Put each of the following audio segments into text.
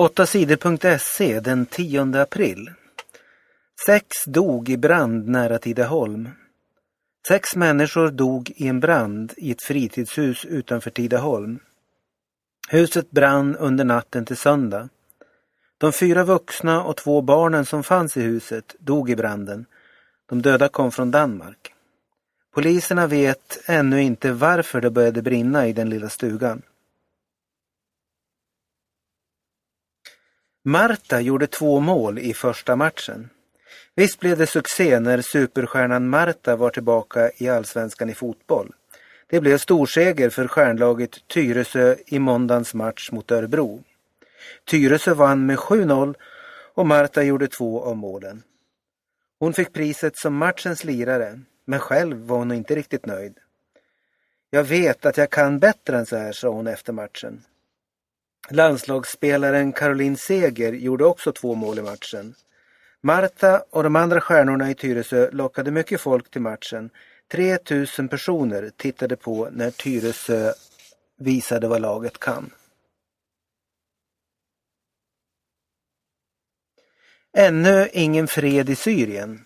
8sidor.se den 10 april. Sex dog i brand nära Tidaholm. Sex människor dog i en brand i ett fritidshus utanför Tidaholm. Huset brann under natten till söndag. De fyra vuxna och två barnen som fanns i huset dog i branden. De döda kom från Danmark. Poliserna vet ännu inte varför det började brinna i den lilla stugan. Marta gjorde två mål i första matchen. Visst blev det succé när superstjärnan Marta var tillbaka i allsvenskan i fotboll. Det blev storseger för stjärnlaget Tyresö i måndagens match mot Örebro. Tyresö vann med 7-0 och Marta gjorde två av målen. Hon fick priset som matchens lirare, men själv var hon inte riktigt nöjd. Jag vet att jag kan bättre än så här, sa hon efter matchen. Landslagsspelaren Caroline Seger gjorde också två mål i matchen. Marta och de andra stjärnorna i Tyresö lockade mycket folk till matchen. 3000 personer tittade på när Tyresö visade vad laget kan. Ännu ingen fred i Syrien.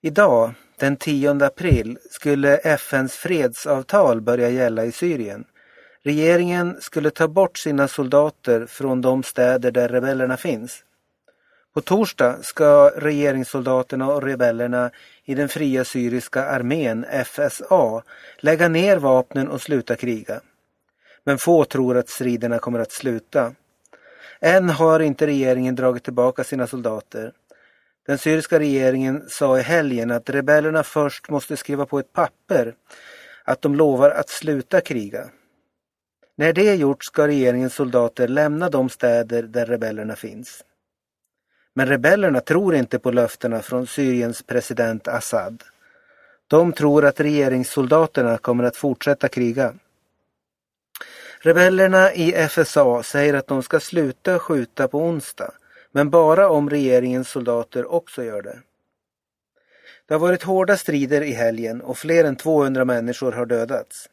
Idag, den 10 april, skulle FNs fredsavtal börja gälla i Syrien. Regeringen skulle ta bort sina soldater från de städer där rebellerna finns. På torsdag ska regeringssoldaterna och rebellerna i den fria syriska armén, FSA, lägga ner vapnen och sluta kriga. Men få tror att striderna kommer att sluta. Än har inte regeringen dragit tillbaka sina soldater. Den syriska regeringen sa i helgen att rebellerna först måste skriva på ett papper att de lovar att sluta kriga. När det är gjort ska regeringens soldater lämna de städer där rebellerna finns. Men rebellerna tror inte på löftena från Syriens president Assad. De tror att regeringssoldaterna kommer att fortsätta kriga. Rebellerna i FSA säger att de ska sluta skjuta på onsdag, men bara om regeringens soldater också gör det. Det har varit hårda strider i helgen och fler än 200 människor har dödats.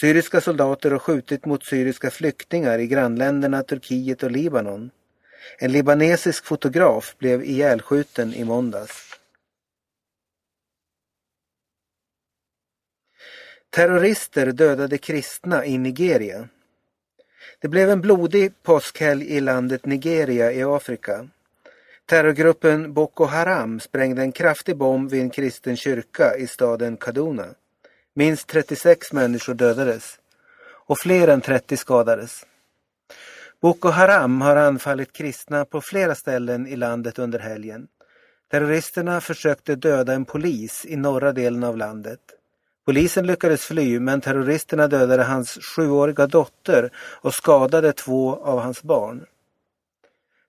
Syriska soldater har skjutit mot syriska flyktingar i grannländerna Turkiet och Libanon. En libanesisk fotograf blev ihjälskjuten i måndags. Terrorister dödade kristna i Nigeria. Det blev en blodig påskhelg i landet Nigeria i Afrika. Terrorgruppen Boko Haram sprängde en kraftig bomb vid en kristen kyrka i staden Kaduna. Minst 36 människor dödades och fler än 30 skadades. Boko Haram har anfallit kristna på flera ställen i landet under helgen. Terroristerna försökte döda en polis i norra delen av landet. Polisen lyckades fly men terroristerna dödade hans sjuåriga dotter och skadade två av hans barn.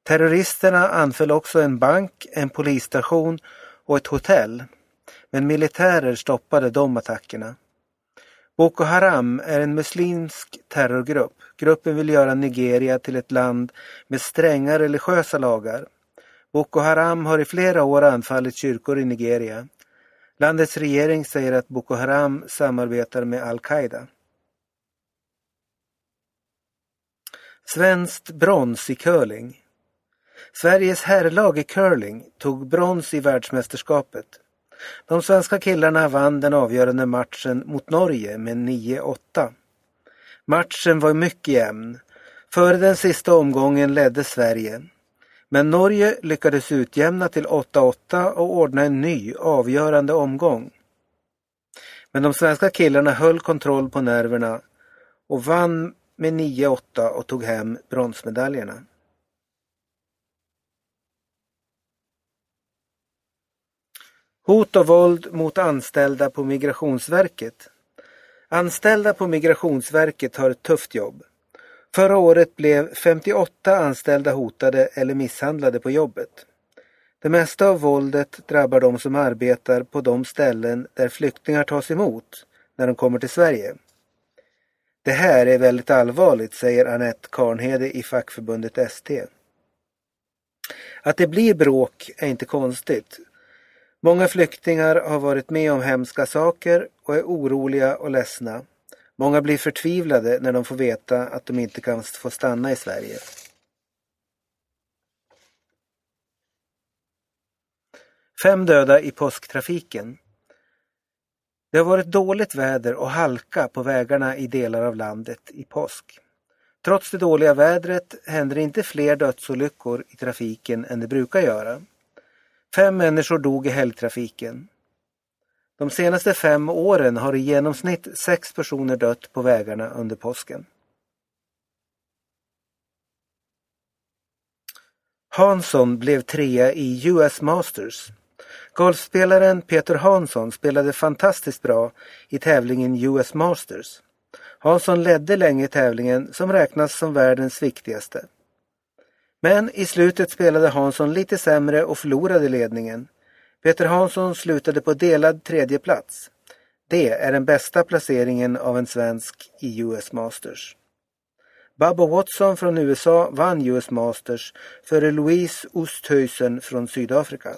Terroristerna anföll också en bank, en polisstation och ett hotell. Men militärer stoppade de attackerna. Boko Haram är en muslimsk terrorgrupp. Gruppen vill göra Nigeria till ett land med stränga religiösa lagar. Boko Haram har i flera år anfallit kyrkor i Nigeria. Landets regering säger att Boko Haram samarbetar med Al-Qaida. Svenskt brons i curling. Sveriges herrlag i curling tog brons i världsmästerskapet. De svenska killarna vann den avgörande matchen mot Norge med 9-8. Matchen var mycket jämn. Före den sista omgången ledde Sverige. Men Norge lyckades utjämna till 8-8 och ordna en ny avgörande omgång. Men de svenska killarna höll kontroll på nerverna och vann med 9-8 och tog hem bronsmedaljerna. Hot och våld mot anställda på Migrationsverket. Anställda på Migrationsverket har ett tufft jobb. Förra året blev 58 anställda hotade eller misshandlade på jobbet. Det mesta av våldet drabbar de som arbetar på de ställen där flyktingar tas emot när de kommer till Sverige. Det här är väldigt allvarligt, säger Annette Karnhede i fackförbundet ST. Att det blir bråk är inte konstigt. Många flyktingar har varit med om hemska saker och är oroliga och ledsna. Många blir förtvivlade när de får veta att de inte kan få stanna i Sverige. Fem döda i påsktrafiken. Det har varit dåligt väder och halka på vägarna i delar av landet i påsk. Trots det dåliga vädret händer inte fler dödsolyckor i trafiken än det brukar göra. Fem människor dog i helgtrafiken. De senaste fem åren har i genomsnitt sex personer dött på vägarna under påsken. Hansson blev trea i US Masters. Golfspelaren Peter Hansson spelade fantastiskt bra i tävlingen US Masters. Hansson ledde länge tävlingen som räknas som världens viktigaste. Men i slutet spelade Hansson lite sämre och förlorade ledningen. Peter Hansson slutade på delad tredje plats. Det är den bästa placeringen av en svensk i US Masters. Bubba Watson från USA vann US Masters före Louise Oosthuizen från Sydafrika.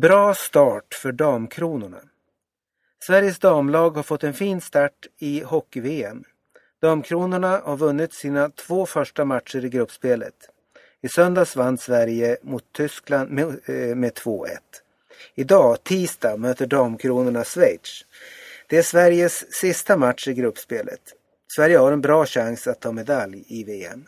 Bra start för Damkronorna. Sveriges damlag har fått en fin start i hockey-VM. Damkronorna har vunnit sina två första matcher i gruppspelet. I söndags vann Sverige mot Tyskland med, eh, med 2-1. Idag, tisdag, möter Damkronorna Schweiz. Det är Sveriges sista match i gruppspelet. Sverige har en bra chans att ta medalj i VM.